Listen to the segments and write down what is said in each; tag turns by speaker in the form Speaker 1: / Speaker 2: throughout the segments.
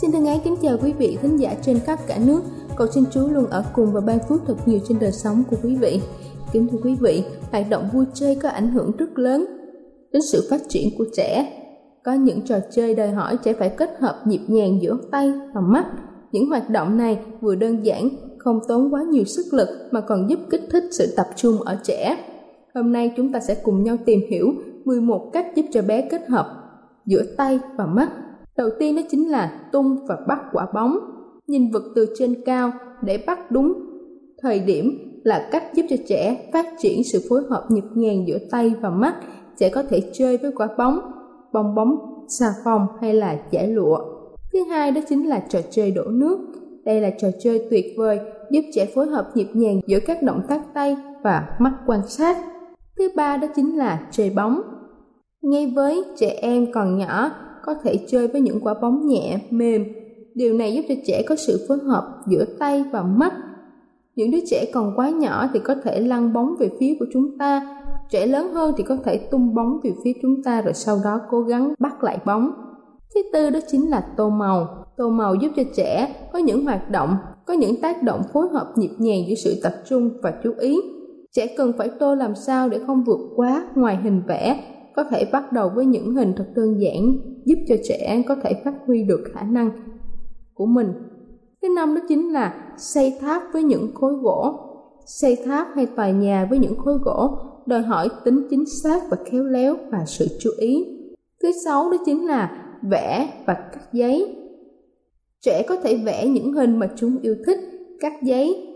Speaker 1: Xin thân ái kính chào quý vị thính giả trên khắp cả nước. Cầu xin Chúa luôn ở cùng và ban phước thật nhiều trên đời sống của quý vị. Kính thưa quý vị, hoạt động vui chơi có ảnh hưởng rất lớn đến sự phát triển của trẻ. Có những trò chơi đòi hỏi trẻ phải kết hợp nhịp nhàng giữa tay và mắt. Những hoạt động này vừa đơn giản, không tốn quá nhiều sức lực mà còn giúp kích thích sự tập trung ở trẻ. Hôm nay chúng ta sẽ cùng nhau tìm hiểu 11 cách giúp cho bé kết hợp giữa tay và mắt Đầu tiên đó chính là tung và bắt quả bóng. Nhìn vật từ trên cao để bắt đúng thời điểm là cách giúp cho trẻ phát triển sự phối hợp nhịp nhàng giữa tay và mắt. Trẻ có thể chơi với quả bóng, bong bóng, xà phòng hay là giải lụa. Thứ hai đó chính là trò chơi đổ nước. Đây là trò chơi tuyệt vời giúp trẻ phối hợp nhịp nhàng giữa các động tác tay và mắt quan sát. Thứ ba đó chính là chơi bóng. Ngay với trẻ em còn nhỏ có thể chơi với những quả bóng nhẹ, mềm. Điều này giúp cho trẻ có sự phối hợp giữa tay và mắt. Những đứa trẻ còn quá nhỏ thì có thể lăn bóng về phía của chúng ta. Trẻ lớn hơn thì có thể tung bóng về phía chúng ta rồi sau đó cố gắng bắt lại bóng. Thứ tư đó chính là tô màu. Tô màu giúp cho trẻ có những hoạt động, có những tác động phối hợp nhịp nhàng giữa sự tập trung và chú ý. Trẻ cần phải tô làm sao để không vượt quá ngoài hình vẽ có thể bắt đầu với những hình thật đơn giản giúp cho trẻ có thể phát huy được khả năng của mình. Thứ năm đó chính là xây tháp với những khối gỗ. Xây tháp hay tòa nhà với những khối gỗ đòi hỏi tính chính xác và khéo léo và sự chú ý. Thứ sáu đó chính là vẽ và cắt giấy. Trẻ có thể vẽ những hình mà chúng yêu thích, cắt giấy,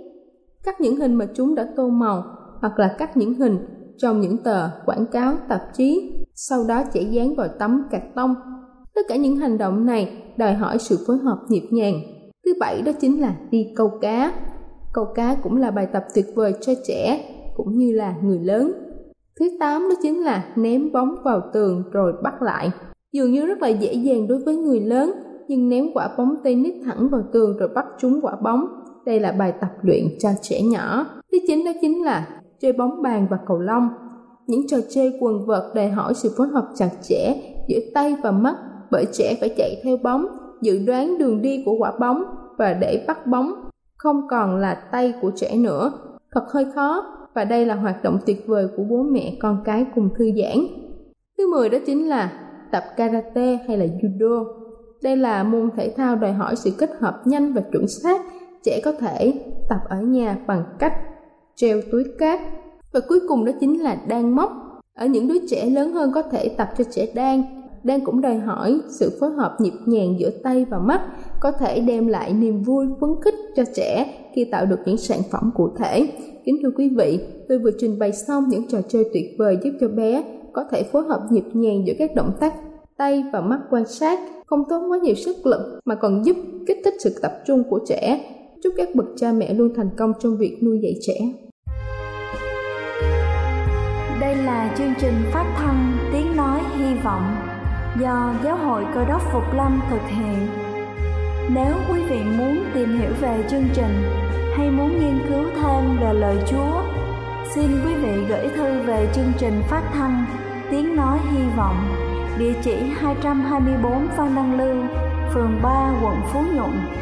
Speaker 1: cắt những hình mà chúng đã tô màu hoặc là cắt những hình trong những tờ quảng cáo tạp chí, sau đó chảy dán vào tấm cạc tông. Tất cả những hành động này đòi hỏi sự phối hợp nhịp nhàng. Thứ bảy đó chính là đi câu cá. Câu cá cũng là bài tập tuyệt vời cho trẻ cũng như là người lớn. Thứ tám đó chính là ném bóng vào tường rồi bắt lại. Dường như rất là dễ dàng đối với người lớn, nhưng ném quả bóng tennis thẳng vào tường rồi bắt trúng quả bóng. Đây là bài tập luyện cho trẻ nhỏ. Thứ chín đó chính là chơi bóng bàn và cầu lông. Những trò chơi quần vợt đòi hỏi sự phối hợp chặt chẽ giữa tay và mắt bởi trẻ phải chạy theo bóng, dự đoán đường đi của quả bóng và để bắt bóng không còn là tay của trẻ nữa. Thật hơi khó và đây là hoạt động tuyệt vời của bố mẹ con cái cùng thư giãn. Thứ 10 đó chính là tập karate hay là judo. Đây là môn thể thao đòi hỏi sự kết hợp nhanh và chuẩn xác. Trẻ có thể tập ở nhà bằng cách treo túi cát. Và cuối cùng đó chính là đan móc. Ở những đứa trẻ lớn hơn có thể tập cho trẻ đan đan cũng đòi hỏi sự phối hợp nhịp nhàng giữa tay và mắt có thể đem lại niềm vui phấn khích cho trẻ khi tạo được những sản phẩm cụ thể. Kính thưa quý vị tôi vừa trình bày xong những trò chơi tuyệt vời giúp cho bé có thể phối hợp nhịp nhàng giữa các động tác tay và mắt quan sát, không tốn quá nhiều sức lực mà còn giúp kích thích sự tập trung của trẻ. Chúc các bậc cha mẹ luôn thành công trong việc nuôi dạy trẻ.
Speaker 2: Đây là chương trình phát thanh Tiếng Nói Hy Vọng do Giáo hội Cơ đốc Phục Lâm thực hiện. Nếu quý vị muốn tìm hiểu về chương trình hay muốn nghiên cứu thêm về lời Chúa, xin quý vị gửi thư về chương trình phát thanh Tiếng Nói Hy Vọng, địa chỉ 224 Phan Đăng Lưu, phường 3, quận Phú Nhuận,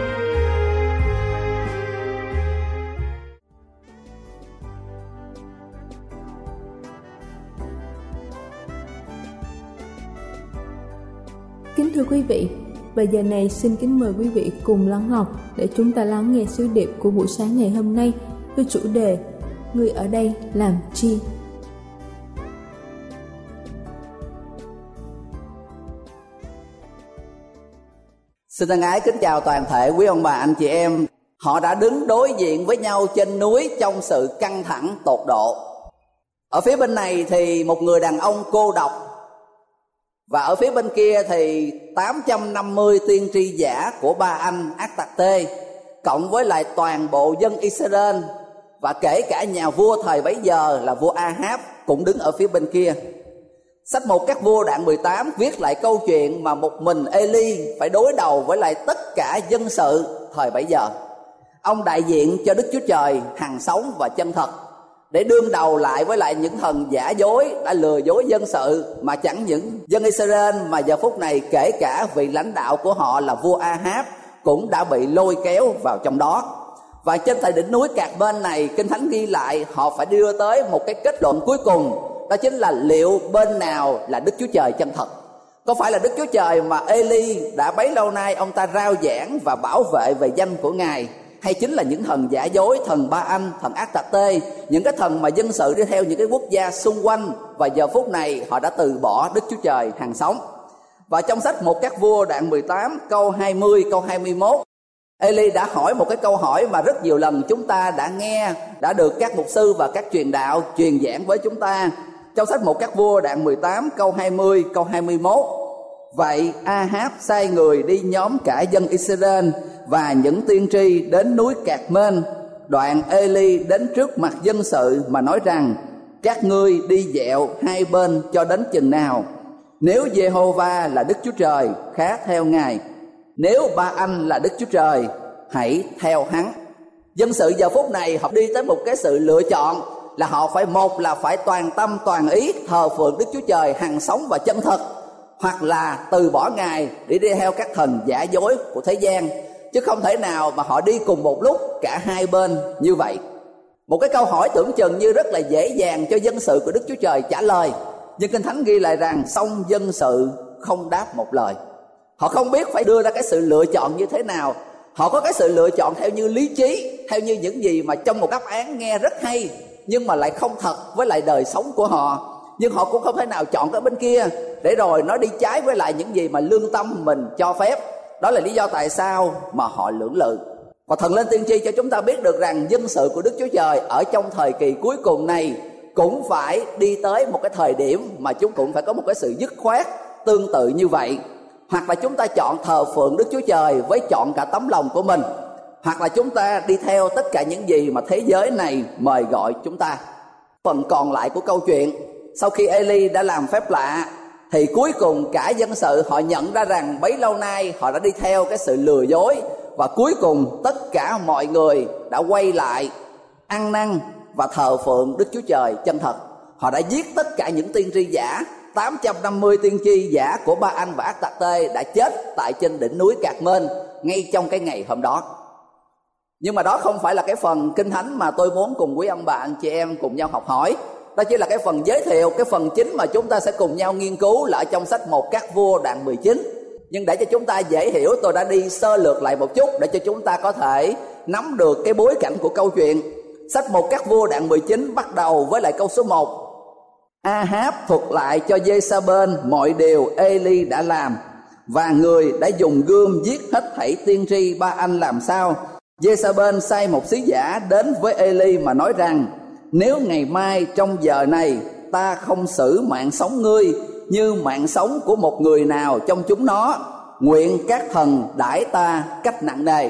Speaker 1: Quý vị, và giờ này xin kính mời quý vị cùng lắng học để chúng ta lắng nghe sứ điệp của buổi sáng ngày hôm nay với chủ đề Người ở đây làm chi?
Speaker 3: Xin thân ái kính chào toàn thể quý ông bà anh chị em. Họ đã đứng đối diện với nhau trên núi trong sự căng thẳng tột độ. Ở phía bên này thì một người đàn ông cô độc và ở phía bên kia thì 850 tiên tri giả của ba anh Ác Tạc Tê cộng với lại toàn bộ dân Israel, và kể cả nhà vua thời bấy giờ là vua Ahab cũng đứng ở phía bên kia. Sách một các vua đoạn 18 viết lại câu chuyện mà một mình Eli phải đối đầu với lại tất cả dân sự thời bấy giờ. Ông đại diện cho Đức Chúa Trời hằng sống và chân thật để đương đầu lại với lại những thần giả dối, đã lừa dối dân sự mà chẳng những dân Israel mà giờ phút này kể cả vị lãnh đạo của họ là vua Ahab cũng đã bị lôi kéo vào trong đó. Và trên tại đỉnh núi Cạc bên này, kinh thánh ghi lại họ phải đưa tới một cái kết luận cuối cùng, đó chính là liệu bên nào là Đức Chúa Trời chân thật. Có phải là Đức Chúa Trời mà Eli đã bấy lâu nay ông ta rao giảng và bảo vệ về danh của Ngài? Hay chính là những thần giả dối, thần ba anh thần ác tạc tê, những cái thần mà dân sự đi theo những cái quốc gia xung quanh. Và giờ phút này họ đã từ bỏ đức chúa trời hàng sống. Và trong sách một các vua đoạn 18 câu 20 câu 21 Eli đã hỏi một cái câu hỏi mà rất nhiều lần chúng ta đã nghe, đã được các mục sư và các truyền đạo truyền giảng với chúng ta. Trong sách một các vua đoạn 18 câu 20 câu 21 Vậy Ahab sai người đi nhóm cả dân Israel và những tiên tri đến núi Cạc Mên, đoạn Eli đến trước mặt dân sự mà nói rằng, các ngươi đi dẹo hai bên cho đến chừng nào. Nếu Jehovah là Đức Chúa Trời, khá theo Ngài. Nếu ba anh là Đức Chúa Trời, hãy theo hắn. Dân sự giờ phút này họ đi tới một cái sự lựa chọn là họ phải, một là phải toàn tâm, toàn ý thờ phượng Đức Chúa Trời hằng sống và chân thật, hoặc là từ bỏ ngài để đi theo các thần giả dối của thế gian chứ không thể nào mà họ đi cùng một lúc cả hai bên như vậy. Một cái câu hỏi tưởng chừng như rất là dễ dàng cho dân sự của đức chúa trời trả lời. Nhưng kinh thánh ghi lại rằng song dân sự không đáp một lời. Họ không biết phải đưa ra cái sự lựa chọn như thế nào. Họ có cái sự lựa chọn theo như lý trí, theo như những gì mà trong một đáp án nghe rất hay, nhưng mà lại không thật với lại đời sống của họ. Nhưng họ cũng không thể nào chọn cái bên kia. Để rồi nó đi trái với lại những gì mà lương tâm mình cho phép đó là lý do tại sao mà họ lưỡng lự. Và thần lên tiên tri cho chúng ta biết được rằng dân sự của đức chúa trời ở trong thời kỳ cuối cùng này cũng phải đi tới một cái thời điểm mà chúng cũng phải có một cái sự dứt khoát tương tự như vậy. Hoặc là chúng ta chọn thờ phượng đức chúa trời với chọn cả tấm lòng của mình. Hoặc là chúng ta đi theo tất cả những gì mà thế giới này mời gọi chúng ta. Phần còn lại của câu chuyện, sau khi Eli đã làm phép lạ thì cuối cùng cả dân sự họ nhận ra rằng bấy lâu nay họ đã đi theo cái sự lừa dối và cuối cùng tất cả mọi người đã quay lại ăn năn và thờ phượng Đức Chúa Trời chân thật. Họ đã giết tất cả những tiên tri giả 850 tiên tri giả của ba anh và ác tạc tê đã chết tại trên đỉnh núi Cạc Mên ngay trong cái ngày hôm đó. Nhưng mà đó không phải là cái phần kinh thánh mà tôi muốn cùng quý ông bà, anh chị em cùng nhau học hỏi đó chỉ là cái phần giới thiệu, cái phần chính mà chúng ta sẽ cùng nhau nghiên cứu là ở trong sách một các vua đoạn 19 nhưng để cho chúng ta dễ hiểu, tôi đã đi sơ lược lại một chút để cho chúng ta có thể nắm được cái bối cảnh của câu chuyện. Sách một các vua đoạn 19 bắt đầu với lại câu số 1. Ahab thuật lại cho Jezabel mọi điều Eli đã làm, và người đã dùng gươm giết hết thảy tiên tri ba anh làm sao. Jezabel sai một sứ giả đến với Eli mà nói rằng nếu ngày mai trong giờ này ta không xử mạng sống ngươi như mạng sống của một người nào trong chúng nó, nguyện các thần đãi ta cách nặng nề.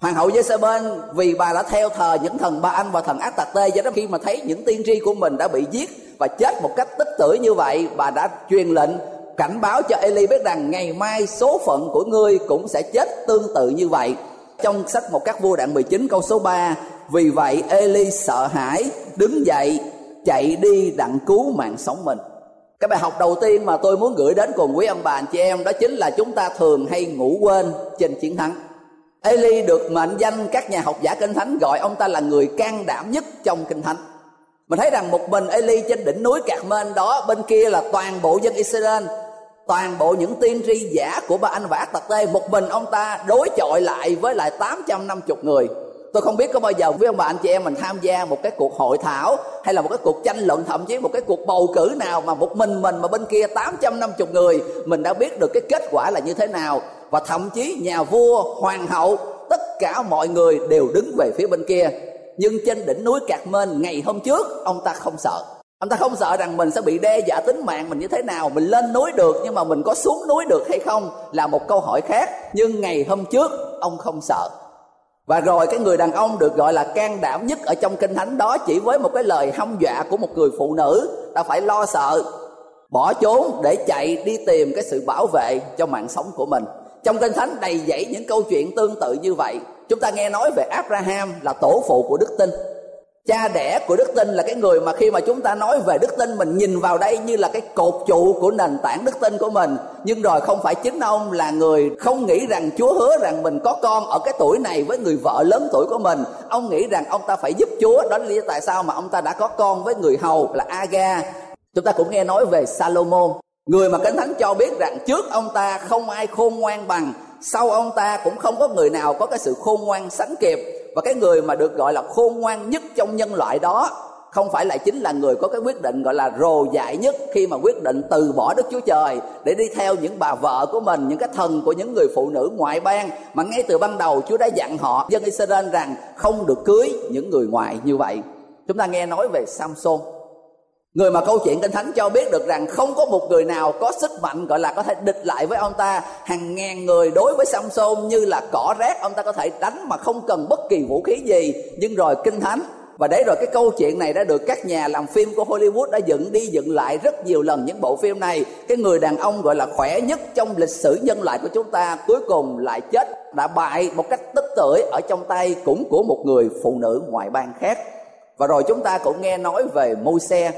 Speaker 3: Hoàng hậu Jezebel vì bà đã theo thờ những thần ba anh và thần ác tạc tê do đó khi mà thấy những tiên tri của mình đã bị giết và chết một cách tích tử như vậy, bà đã truyền lệnh cảnh báo cho Eli biết rằng ngày mai số phận của ngươi cũng sẽ chết tương tự như vậy. Trong sách một các vua đoạn 19 câu số 3 vì vậy, Eli sợ hãi, đứng dậy, chạy đi đặng cứu mạng sống mình. Cái bài học đầu tiên mà tôi muốn gửi đến cùng quý ông bà anh chị em đó chính là chúng ta thường hay ngủ quên trên chiến thắng. Eli được mệnh danh các nhà học giả kinh thánh gọi ông ta là người can đảm nhất trong kinh thánh. Mình thấy rằng một mình Eli trên đỉnh núi Cạc Mên đó, bên kia là toàn bộ dân Israel, toàn bộ những tiên tri giả của ba anh vả ác tê, một mình ông ta đối chọi lại với lại 850 người tôi không biết có bao giờ với ông bà anh chị em mình tham gia một cái cuộc hội thảo hay là một cái cuộc tranh luận, thậm chí một cái cuộc bầu cử nào mà một mình mình mà bên kia 850 người, mình đã biết được cái kết quả là như thế nào. Và thậm chí nhà vua, hoàng hậu, tất cả mọi người đều đứng về phía bên kia. Nhưng trên đỉnh núi Cạc Mên ngày hôm trước, ông ta không sợ. Ông ta không sợ rằng mình sẽ bị đe dọa tính mạng mình như thế nào, mình lên núi được nhưng mà mình có xuống núi được hay không là một câu hỏi khác. Nhưng ngày hôm trước, ông không sợ và rồi cái người đàn ông được gọi là can đảm nhất ở trong kinh thánh đó chỉ với một cái lời hăm dọa của một người phụ nữ. Ta phải lo sợ, bỏ trốn để chạy đi tìm cái sự bảo vệ cho mạng sống của mình. Trong kinh thánh đầy dẫy những câu chuyện tương tự như vậy. Chúng ta nghe nói về abraham là tổ phụ của đức tin cha đẻ của đức tin là cái người mà khi mà chúng ta nói về đức tin, mình nhìn vào đây như là cái cột trụ của nền tảng đức tin của mình. Nhưng rồi không phải chính ông là người không nghĩ rằng chúa hứa rằng mình có con ở cái tuổi này với người vợ lớn tuổi của mình. Ông nghĩ rằng ông ta phải giúp chúa. Đó là lý do tại sao mà ông ta đã có con với người hầu là aga. Chúng ta cũng nghe nói về salomon người mà kinh thánh cho biết rằng trước ông ta không ai khôn ngoan bằng, sau ông ta cũng không có người nào có cái sự khôn ngoan sánh kịp và cái người mà được gọi là khôn ngoan nhất trong nhân loại đó không phải là chính là người có cái quyết định gọi là rồ dại nhất khi mà quyết định từ bỏ Đức Chúa Trời để đi theo những bà vợ của mình, những cái thần của những người phụ nữ ngoại bang mà ngay từ ban đầu Chúa đã dặn họ dân Israel rằng không được cưới những người ngoại như vậy. Chúng ta nghe nói về Samson Người mà câu chuyện Kinh Thánh cho biết được rằng không có một người nào có sức mạnh, gọi là có thể địch lại với ông ta. Hàng ngàn người đối với Samson như là cỏ rác, ông ta có thể đánh mà không cần bất kỳ vũ khí gì. Nhưng rồi Kinh Thánh, và đấy rồi cái câu chuyện này đã được các nhà làm phim của Hollywood đã dựng đi dựng lại rất nhiều lần những bộ phim này. Cái người đàn ông gọi là khỏe nhất trong lịch sử nhân loại của chúng ta cuối cùng lại chết, đã bại một cách tức tưởi ở trong tay cũng của một người phụ nữ ngoại bang khác. Và rồi chúng ta cũng nghe nói về Môi-se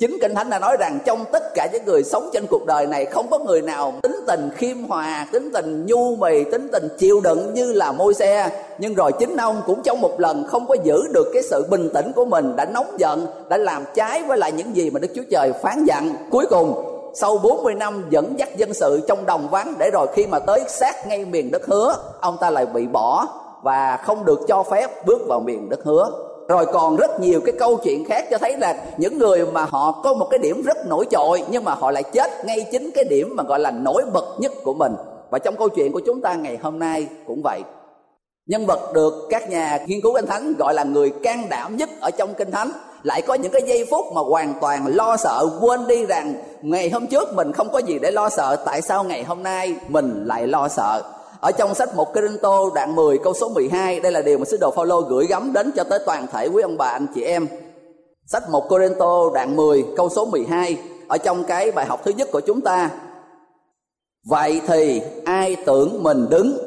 Speaker 3: chính kinh thánh đã nói rằng trong tất cả những người sống trên cuộc đời này không có người nào tính tình khiêm hòa, tính tình nhu mì, tính tình chịu đựng như là môi xe nhưng rồi chính ông cũng trong một lần không có giữ được cái sự bình tĩnh của mình, đã nóng giận, đã làm trái với lại những gì mà đức chúa trời phán dặn. Cuối cùng, sau 40 năm dẫn dắt dân sự trong đồng vắng để rồi khi mà tới sát ngay miền đất hứa, ông ta lại bị bỏ và không được cho phép bước vào miền đất hứa rồi còn rất nhiều cái câu chuyện khác cho thấy là những người mà họ có một cái điểm rất nổi trội, nhưng mà họ lại chết ngay chính cái điểm mà gọi là nổi bật nhất của mình. Và trong câu chuyện của chúng ta ngày hôm nay cũng vậy. Nhân vật được các nhà nghiên cứu kinh thánh gọi là người can đảm nhất ở trong kinh thánh. Lại có những cái giây phút mà hoàn toàn lo sợ, quên đi rằng ngày hôm trước mình không có gì để lo sợ, tại sao ngày hôm nay mình lại lo sợ? Ở trong sách một Corinto đoạn 10 câu số 12 đây là điều mà sứ đồ Phaolô gửi gắm đến cho tới toàn thể quý ông bà anh chị em. Sách một Corinto đoạn 10 câu số 12 ở trong cái bài học thứ nhất của chúng ta. Vậy thì ai tưởng mình đứng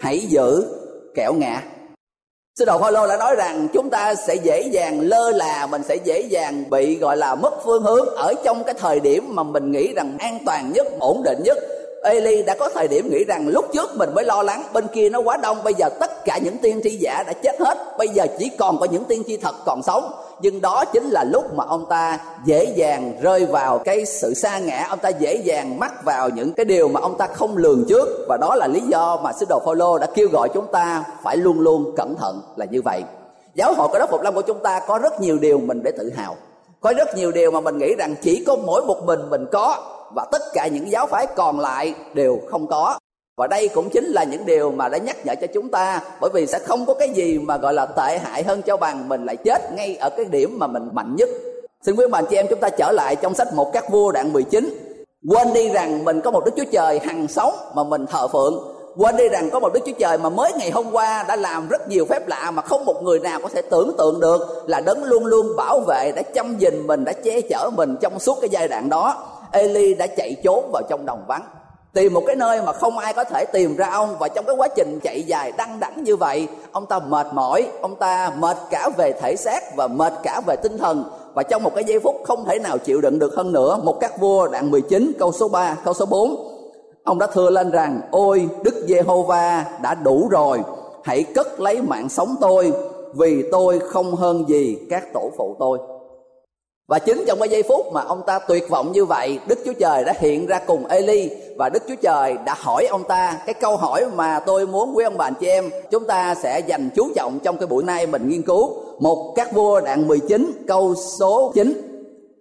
Speaker 3: hãy giữ kẻo ngã. Sứ đồ Phaolô đã nói rằng chúng ta sẽ dễ dàng lơ là, mình sẽ dễ dàng bị gọi là mất phương hướng ở trong cái thời điểm mà mình nghĩ rằng an toàn nhất, ổn định nhất. Eli đã có thời điểm nghĩ rằng lúc trước mình mới lo lắng, bên kia nó quá đông, bây giờ tất cả những tiên tri giả đã chết hết, bây giờ chỉ còn có những tiên tri thật còn sống. Nhưng đó chính là lúc mà ông ta dễ dàng rơi vào cái sự xa ngã, ông ta dễ dàng mắc vào những cái điều mà ông ta không lường trước. Và đó là lý do mà sứ đồ Phaolô đã kêu gọi chúng ta phải luôn luôn cẩn thận là như vậy. Giáo hội của đất phục lâm của chúng ta có rất nhiều điều mình để tự hào. Có rất nhiều điều mà mình nghĩ rằng chỉ có mỗi một mình mình có và tất cả những giáo phái còn lại đều không có. Và đây cũng chính là những điều mà đã nhắc nhở cho chúng ta, bởi vì sẽ không có cái gì mà gọi là tệ hại hơn cho bằng mình lại chết ngay ở cái điểm mà mình mạnh nhất. Xin quý bà chị em chúng ta trở lại trong sách một các vua đoạn 19 quên đi rằng mình có một đức chúa trời hằng sống mà mình thờ phượng. Quên đi rằng có một đức chúa trời mà mới ngày hôm qua đã làm rất nhiều phép lạ mà không một người nào có thể tưởng tượng được là đấng luôn luôn bảo vệ, đã chăm gìn mình, đã che chở mình trong suốt cái giai đoạn đó. Eli đã chạy trốn vào trong đồng vắng. Tìm một cái nơi mà không ai có thể tìm ra ông. Và trong cái quá trình chạy dài đăng đẳng như vậy, ông ta mệt mỏi, ông ta mệt cả về thể xác và mệt cả về tinh thần. Và trong một cái giây phút không thể nào chịu đựng được hơn nữa, một các vua đoạn 19 câu số 3 câu số 4 ông đã thưa lên rằng, ôi, đức giê-hô-va đã đủ rồi. Hãy cất lấy mạng sống tôi, vì tôi không hơn gì các tổ phụ tôi và chính trong cái giây phút mà ông ta tuyệt vọng như vậy, đức chúa trời đã hiện ra cùng eli và đức chúa trời đã hỏi ông ta cái câu hỏi mà tôi muốn quý ông bà anh chị em, chúng ta sẽ dành chú trọng trong cái buổi nay mình nghiên cứu. Một các vua đoạn 19 câu số 9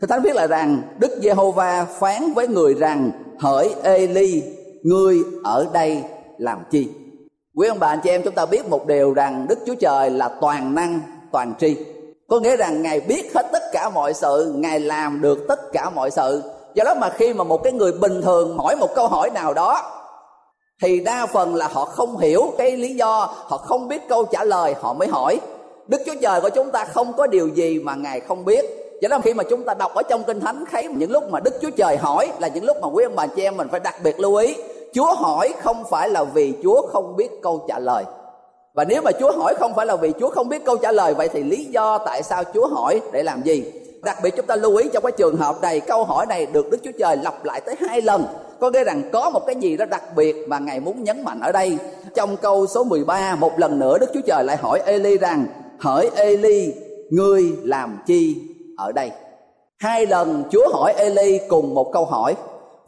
Speaker 3: Thưa Thánh viết là rằng, Đức Giê-hô-va phán với người rằng, hỡi Eli ngươi ở đây làm chi? Quý ông bà anh chị em, chúng ta biết một điều rằng đức chúa trời là toàn năng, toàn tri có nghĩa rằng ngài biết hết tất cả mọi sự, ngài làm được tất cả mọi sự. Do đó mà khi mà một cái người bình thường hỏi một câu hỏi nào đó, thì đa phần là họ không hiểu cái lý do, họ không biết câu trả lời, họ mới hỏi. Đức chúa trời của chúng ta không có điều gì mà ngài không biết. Cho nên khi mà chúng ta đọc ở trong kinh thánh, thấy những lúc mà đức chúa trời hỏi là những lúc mà quý ông bà chị em mình phải đặc biệt lưu ý. Chúa hỏi không phải là vì chúa không biết câu trả lời và nếu mà chúa hỏi không phải là vì chúa không biết câu trả lời, vậy thì lý do tại sao chúa hỏi để làm gì? Đặc biệt chúng ta lưu ý trong cái trường hợp này, câu hỏi này được đức chúa trời lặp lại tới hai lần. Có nghĩa rằng có một cái gì đó đặc biệt mà ngài muốn nhấn mạnh ở đây. Trong câu số 13 một lần nữa đức chúa trời lại hỏi Eli rằng hỏi Eli ngươi làm chi ở đây? Hai lần chúa hỏi eli cùng một câu hỏi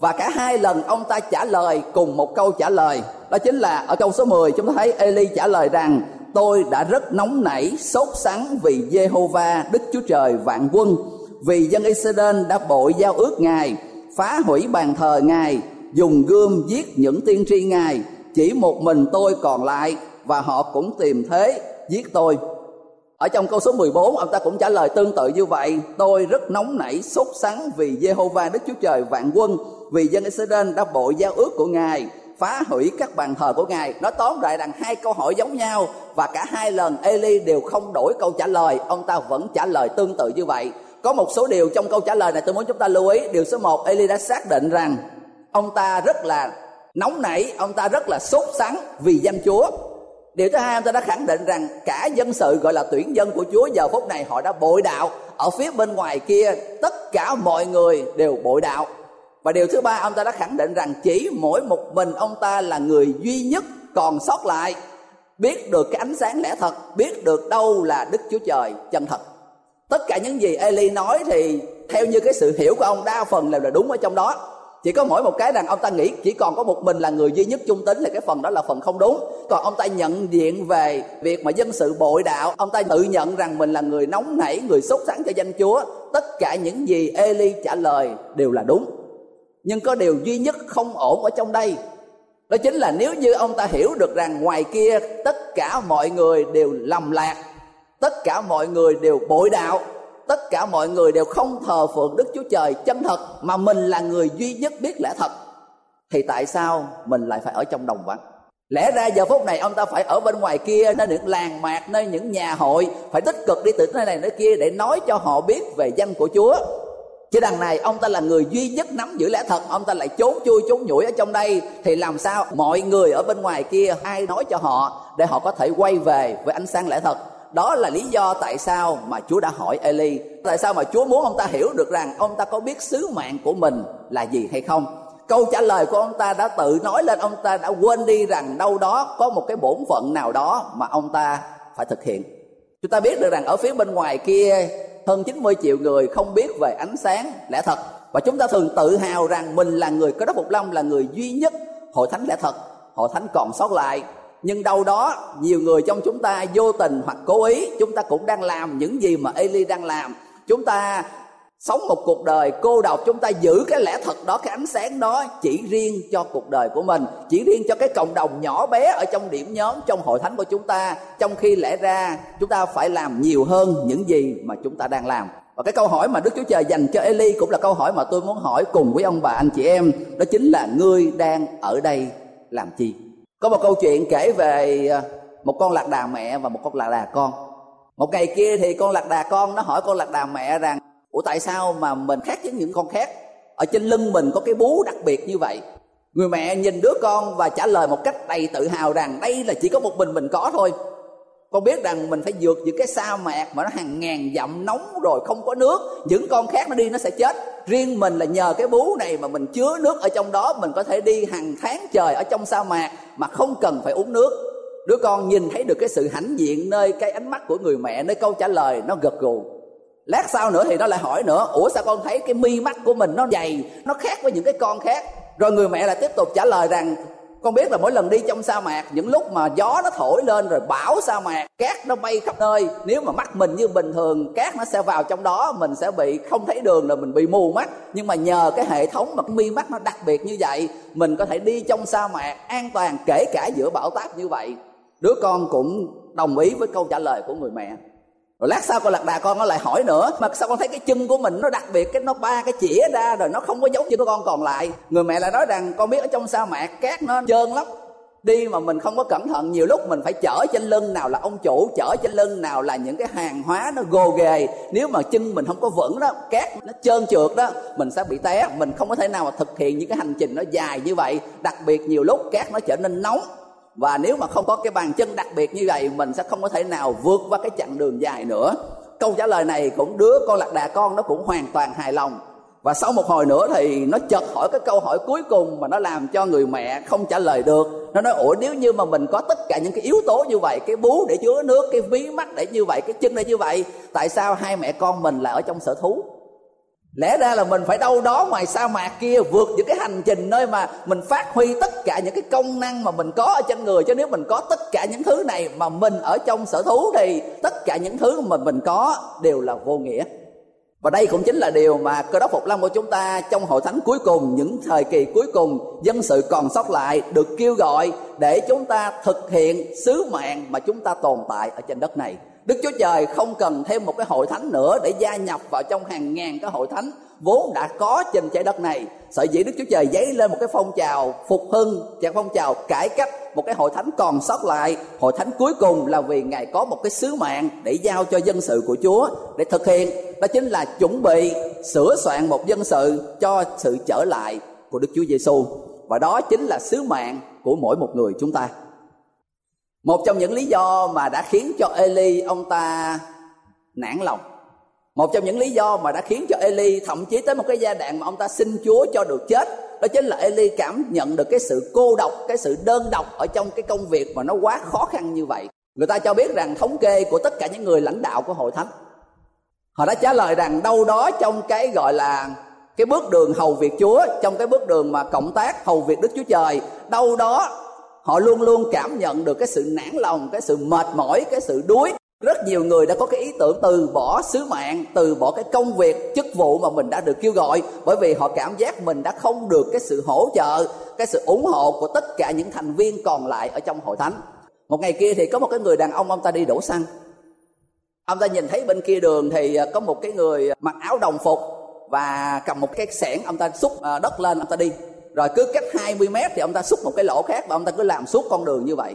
Speaker 3: và cả hai lần ông ta trả lời cùng một câu trả lời. Đó chính là ở câu số 10 chúng ta thấy eli trả lời rằng, tôi đã rất nóng nảy, sốt sắng vì Jehovah Đức Chúa Trời vạn quân. Vì dân Israel đã bội giao ước Ngài, phá hủy bàn thờ Ngài, dùng gươm giết những tiên tri Ngài. Chỉ một mình tôi còn lại và họ cũng tìm thế giết tôi. Ở trong câu số 14 ông ta cũng trả lời tương tự như vậy. Tôi rất nóng nảy, sốt sắng vì Jehovah Đức Chúa Trời vạn quân vì dân Israel đã bội giao ước của Ngài, phá hủy các bàn thờ của Ngài. Nó tóm lại rằng hai câu hỏi giống nhau và cả hai lần Eli đều không đổi câu trả lời. Ông ta vẫn trả lời tương tự như vậy. Có một số điều trong câu trả lời này tôi muốn chúng ta lưu ý. Điều số 1 Eli đã xác định rằng ông ta rất là nóng nảy, ông ta rất là sốt sắng vì danh Chúa. Điều thứ hai, ông ta đã khẳng định rằng cả dân sự gọi là tuyển dân của chúa giờ phút này họ đã bội đạo. Ở phía bên ngoài kia, tất cả mọi người đều bội đạo và điều thứ ba, ông ta đã khẳng định rằng chỉ mỗi một mình ông ta là người duy nhất còn sót lại. Biết được cái ánh sáng lẽ thật, biết được đâu là đức chúa trời chân thật. Tất cả những gì eli nói thì theo như cái sự hiểu của ông, đa phần đều là đúng ở trong đó. Chỉ có mỗi một cái rằng ông ta nghĩ chỉ còn có một mình là người duy nhất trung tính là cái phần đó là phần không đúng. Còn ông ta nhận diện về việc mà dân sự bội đạo, ông ta tự nhận rằng mình là người nóng nảy, người sốt sắng cho danh chúa. Tất cả những gì eli trả lời đều là đúng nhưng có điều duy nhất không ổn ở trong đây, đó chính là nếu như ông ta hiểu được rằng ngoài kia tất cả mọi người đều lầm lạc, tất cả mọi người đều bội đạo, tất cả mọi người đều không thờ phượng đức chúa trời chân thật mà mình là người duy nhất biết lẽ thật, thì tại sao mình lại phải ở trong đồng vắng? Lẽ ra giờ phút này ông ta phải ở bên ngoài kia, nơi những làng mạc, nơi những nhà hội, phải tích cực đi từ nơi này nơi kia để nói cho họ biết về danh của chúa chứ đằng này, ông ta là người duy nhất nắm giữ lẽ thật. Ông ta lại trốn chui trốn nhủi ở trong đây. Thì làm sao mọi người ở bên ngoài kia, ai nói cho họ để họ có thể quay về với ánh sáng lẽ thật? Đó là lý do tại sao mà Chúa đã hỏi Eli. Tại sao mà Chúa muốn ông ta hiểu được rằng ông ta có biết sứ mạng của mình là gì hay không? Câu trả lời của ông ta đã tự nói lên. Ông ta đã quên đi rằng đâu đó có một cái bổn phận nào đó mà ông ta phải thực hiện. Chúng ta biết được rằng ở phía bên ngoài kia hơn 90 triệu người không biết về ánh sáng, lẽ thật. Và chúng ta thường tự hào rằng mình là người có đất phục long là người duy nhất hội thánh lẽ thật, hội thánh còn sót lại. Nhưng đâu đó, nhiều người trong chúng ta vô tình hoặc cố ý, chúng ta cũng đang làm những gì mà Eli đang làm. Chúng ta sống một cuộc đời, cô độc chúng ta giữ cái lẽ thật đó, cái ánh sáng đó, chỉ riêng cho cuộc đời của mình, chỉ riêng cho cái cộng đồng nhỏ bé ở trong điểm nhóm, trong hội thánh của chúng ta. Trong khi lẽ ra, chúng ta phải làm nhiều hơn những gì mà chúng ta đang làm. Và cái câu hỏi mà Đức Chúa Trời dành cho Eli cũng là câu hỏi mà tôi muốn hỏi cùng với ông bà, anh chị em, đó chính là ngươi đang ở đây làm chi? Có một câu chuyện kể về à, một con lạc đà mẹ và một con lạc đà con. Một ngày kia thì con lạc đà con nó hỏi con lạc đà mẹ rằng ủa, tại sao mà mình khác với những con khác? Ở trên lưng mình có cái bú đặc biệt như vậy. Người mẹ nhìn đứa con và trả lời một cách đầy tự hào rằng đây là chỉ có một mình mình có thôi. Con biết rằng mình phải vượt những cái sa mạc mà nó hàng ngàn dặm nóng rồi không có nước. Những con khác nó đi nó sẽ chết. Riêng mình là nhờ cái bú này mà mình chứa nước ở trong đó. Mình có thể đi hàng tháng trời ở trong sa mạc mà không cần phải uống nước. Đứa con nhìn thấy được cái sự hãnh diện nơi cái ánh mắt của người mẹ, nơi câu trả lời nó gật gù lát sau nữa thì nó lại hỏi nữa, ủa sao con thấy cái mi mắt của mình nó dày, nó khác với những cái con khác? Rồi người mẹ lại tiếp tục trả lời rằng, con biết là mỗi lần đi trong sa mạc, những lúc mà gió nó thổi lên rồi bão sa mạc, cát nó bay khắp nơi, nếu mà mắt mình như bình thường, cát nó sẽ vào trong đó, mình sẽ bị, không thấy đường là mình bị mù mắt. Nhưng mà nhờ cái hệ thống mà mi mắt nó đặc biệt như vậy, mình có thể đi trong sa mạc an toàn kể cả giữa bão táp như vậy. Đứa con cũng đồng ý với câu trả lời của người mẹ rồi lát sau con lạc đà con nó lại hỏi nữa, mà sao con thấy cái chân của mình nó đặc biệt, cái nó ba cái chĩa ra rồi nó không có giống như con còn lại? Người mẹ lại nói rằng, con biết ở trong sa mạc cát nó trơn lắm. Đi mà mình không có cẩn thận, nhiều lúc mình phải chở trên lưng nào là ông chủ, chở trên lưng nào là những cái hàng hóa nó gồ ghề. Nếu mà chân mình không có vững đó, cát nó trơn trượt đó, mình sẽ bị té. Mình không có thể nào mà thực hiện những cái hành trình nó dài như vậy. Đặc biệt nhiều lúc cát nó trở nên nóng và nếu mà không có cái bàn chân đặc biệt như vậy, mình sẽ không có thể nào vượt qua cái chặng đường dài nữa. Câu trả lời này cũng đứa con lạc đà con nó cũng hoàn toàn hài lòng. Và sau một hồi nữa thì nó chợt hỏi cái câu hỏi cuối cùng mà nó làm cho người mẹ không trả lời được. Nó nói, ủa, nếu như mà mình có tất cả những cái yếu tố như vậy, cái bú để chứa nước, cái ví mắt để như vậy, cái chân để như vậy, tại sao hai mẹ con mình là ở trong sở thú? Lẽ ra là mình phải đâu đó ngoài sa mạc kia vượt những cái hành trình nơi mà mình phát huy tất cả những cái công năng mà mình có ở trên người. Chứ nếu mình có tất cả những thứ này mà mình ở trong sở thú thì tất cả những thứ mà mình có đều là vô nghĩa. Và đây cũng chính là điều mà cơ đốc phục lâm của chúng ta trong hội thánh cuối cùng, những thời kỳ cuối cùng, dân sự còn sót lại được kêu gọi để chúng ta thực hiện sứ mạng mà chúng ta tồn tại ở trên đất này. Đức Chúa Trời không cần thêm một cái hội thánh nữa để gia nhập vào trong hàng ngàn cái hội thánh vốn đã có trên trái đất này. Sở dĩ Đức Chúa Trời dấy lên một cái phong trào phục hưng, và phong trào cải cách, một cái hội thánh còn sót lại. Hội thánh cuối cùng là vì Ngài có một cái sứ mạng để giao cho dân sự của Chúa để thực hiện. Đó chính là chuẩn bị sửa soạn một dân sự cho sự trở lại của Đức Chúa Giêsu và đó chính là sứ mạng của mỗi một người chúng ta một trong những lý do mà đã khiến cho Eli, ông ta nản lòng. Một trong những lý do mà đã khiến cho Eli, thậm chí tới một cái giai đoạn mà ông ta xin Chúa cho được chết, đó chính là Eli cảm nhận được cái sự cô độc, cái sự đơn độc ở trong cái công việc mà nó quá khó khăn như vậy. Người ta cho biết rằng thống kê của tất cả những người lãnh đạo của hội thánh, họ đã trả lời rằng đâu đó trong cái gọi là cái bước đường hầu việc Chúa, trong cái bước đường mà cộng tác hầu việc Đức Chúa Trời, đâu đó họ luôn luôn cảm nhận được cái sự nản lòng, cái sự mệt mỏi, cái sự đuối. Rất nhiều người đã có cái ý tưởng từ bỏ sứ mạng, từ bỏ cái công việc, chức vụ mà mình đã được kêu gọi. Bởi vì họ cảm giác mình đã không được cái sự hỗ trợ, cái sự ủng hộ của tất cả những thành viên còn lại ở trong hội thánh. Một ngày kia thì có một cái người đàn ông ông ta đi đổ xăng. Ông ta nhìn thấy bên kia đường thì à, có một cái người mặc áo đồng phục và cầm một cái xẻng ông ta xúc à, đất lên, ông ta đi rồi cứ cách 20 mét thì ông ta xúc một cái lỗ khác và ông ta cứ làm suốt con đường như vậy.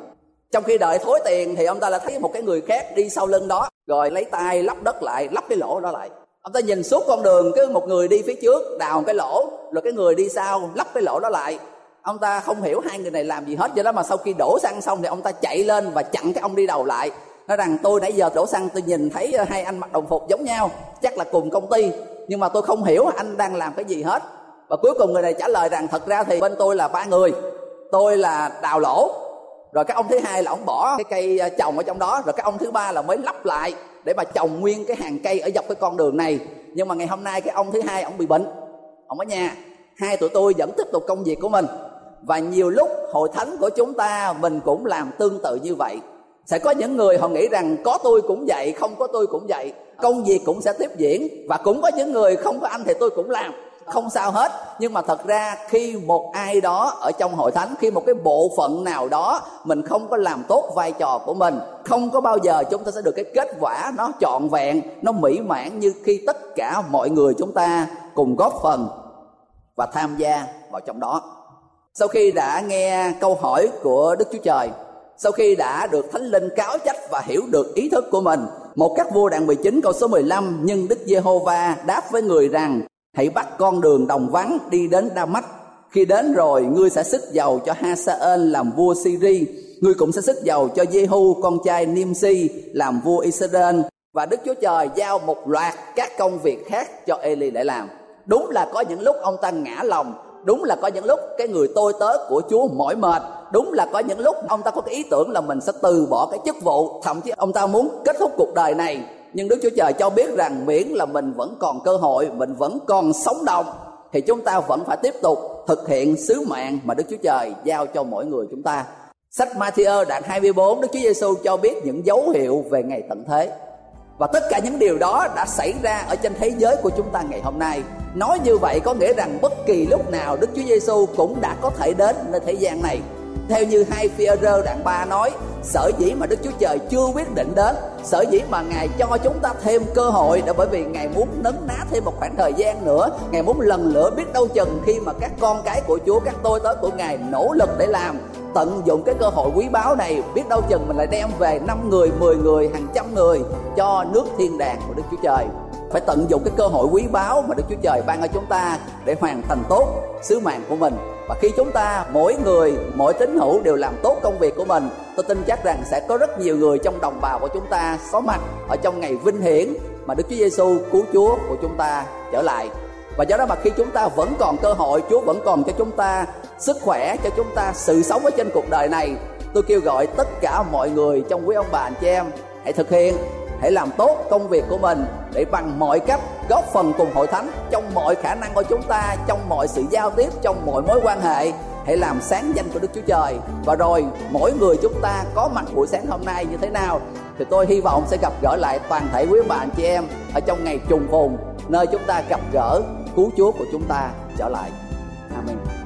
Speaker 3: Trong khi đợi thối tiền thì ông ta lại thấy một cái người khác đi sau lưng đó, rồi lấy tay lắp đất lại, lắp cái lỗ đó lại. Ông ta nhìn suốt con đường cứ một người đi phía trước, đào cái lỗ, rồi cái người đi sau lắp cái lỗ đó lại. Ông ta không hiểu hai người này làm gì hết, do đó mà sau khi đổ xăng xong thì ông ta chạy lên và chặn cái ông đi đầu lại. Nói rằng, tôi nãy giờ đổ xăng, tôi nhìn thấy hai anh mặc đồng phục giống nhau, chắc là cùng công ty, nhưng mà tôi không hiểu anh đang làm cái gì hết và cuối cùng người này trả lời rằng, thật ra thì bên tôi là ba người. Tôi là đào lỗ. Rồi các ông thứ hai là ông bỏ cái cây ờ, trồng ở trong đó. Rồi các ông thứ ba là mới lắp lại để mà trồng nguyên cái hàng cây ở dọc cái con đường này. Nhưng mà ngày hôm nay cái ông thứ hai, ông bị bệnh. Ông ở nhà. Hai tụi tôi vẫn tiếp tục công việc của mình. Và nhiều lúc hội thánh của chúng ta mình cũng làm tương tự như vậy. Sẽ có những người họ nghĩ rằng, có tôi cũng vậy, không có tôi cũng vậy. Công việc cũng sẽ tiếp diễn. Và cũng có những người không có anh thì tôi cũng làm không sao hết. Nhưng mà thật ra khi một ai đó ở trong hội thánh, khi một cái bộ phận nào đó, mình không có làm tốt vai trò của mình, không có bao giờ chúng ta sẽ được cái kết quả nó trọn vẹn, nó mỹ mãn như khi tất cả mọi người chúng ta cùng góp phần và tham gia vào trong đó. Sau khi đã nghe câu hỏi của đức chúa trời, sau khi đã được thánh linh cáo trách và hiểu được ý thức của mình, một các vua đoạn 19 câu số 15 nhưng Đức Giê-hô-va đáp với người rằng hãy bắt con đường đồng vắng đi đến Đa Mách khi đến rồi, ngươi sẽ sức giàu cho Hasael làm vua Syri. Ngươi cũng sẽ sức giàu cho Jehu con trai Nimsi làm vua Israel. Và Đức Chúa Trời giao một loạt các công việc khác cho Eli để làm. Đúng là có những lúc ông ta ngã lòng. Đúng là có những lúc cái người tôi tớ của Chúa mỏi mệt. Đúng là có những lúc ông ta có cái ý tưởng là mình sẽ từ bỏ cái chức vụ. Thậm chí ông ta muốn kết thúc cuộc đời này nhưng Đức Chúa Trời cho biết rằng miễn là mình vẫn còn cơ hội, mình vẫn còn sống động thì chúng ta vẫn phải tiếp tục thực hiện sứ mạng mà Đức Chúa Trời giao cho mỗi người chúng ta. Sách Matthew đoạn 24 Đức Chúa Giêsu cho biết những dấu hiệu về ngày tận thế. Và tất cả những điều đó đã xảy ra ở trên thế giới của chúng ta ngày hôm nay. Nói như vậy có nghĩa rằng bất kỳ lúc nào Đức Chúa Giêsu cũng đã có thể đến nơi thế gian này theo như hai phi rơ đoạn ba nói, sở dĩ mà đức chúa trời chưa quyết định đến, sở dĩ mà ngài cho chúng ta thêm cơ hội để bởi vì ngài muốn nấn ná thêm một khoảng thời gian nữa. Ngài muốn lần nữa biết đâu chừng khi mà các con cái của chúa, các tôi tới của ngài nỗ lực để làm. Tận dụng cái cơ hội quý báu này, biết đâu chừng mình lại đem về năm người 10 người, hàng trăm người cho nước thiên đàng của đức chúa trời. Phải tận dụng cái cơ hội quý báu mà Đức Chúa Trời ban cho chúng ta để hoàn thành tốt sứ mạng của mình và khi chúng ta, mỗi người, mỗi tín hữu đều làm tốt công việc của mình, tôi tin chắc rằng sẽ có rất nhiều người trong đồng bào của chúng ta có mặt ở trong ngày vinh hiển mà Đức Chúa Giêsu cứu Chúa của chúng ta trở lại. Và do đó mà khi chúng ta vẫn còn cơ hội, Chúa vẫn còn cho chúng ta sức khỏe, cho chúng ta sự sống ở trên cuộc đời này, tôi kêu gọi tất cả mọi người trong quý ông bà, anh chị em, hãy thực hiện hãy làm tốt công việc của mình để bằng mọi cách góp phần cùng hội thánh trong mọi khả năng của chúng ta, trong mọi sự giao tiếp, trong mọi mối quan hệ hãy làm sáng danh của Đức Chúa Trời và rồi, mỗi người chúng ta có mặt buổi sáng hôm nay như thế nào thì tôi hy vọng sẽ gặp gỡ lại toàn thể quý bạn chị em ở trong ngày trùng phùng nơi chúng ta gặp gỡ cứu Chúa của chúng ta trở lại. Amen.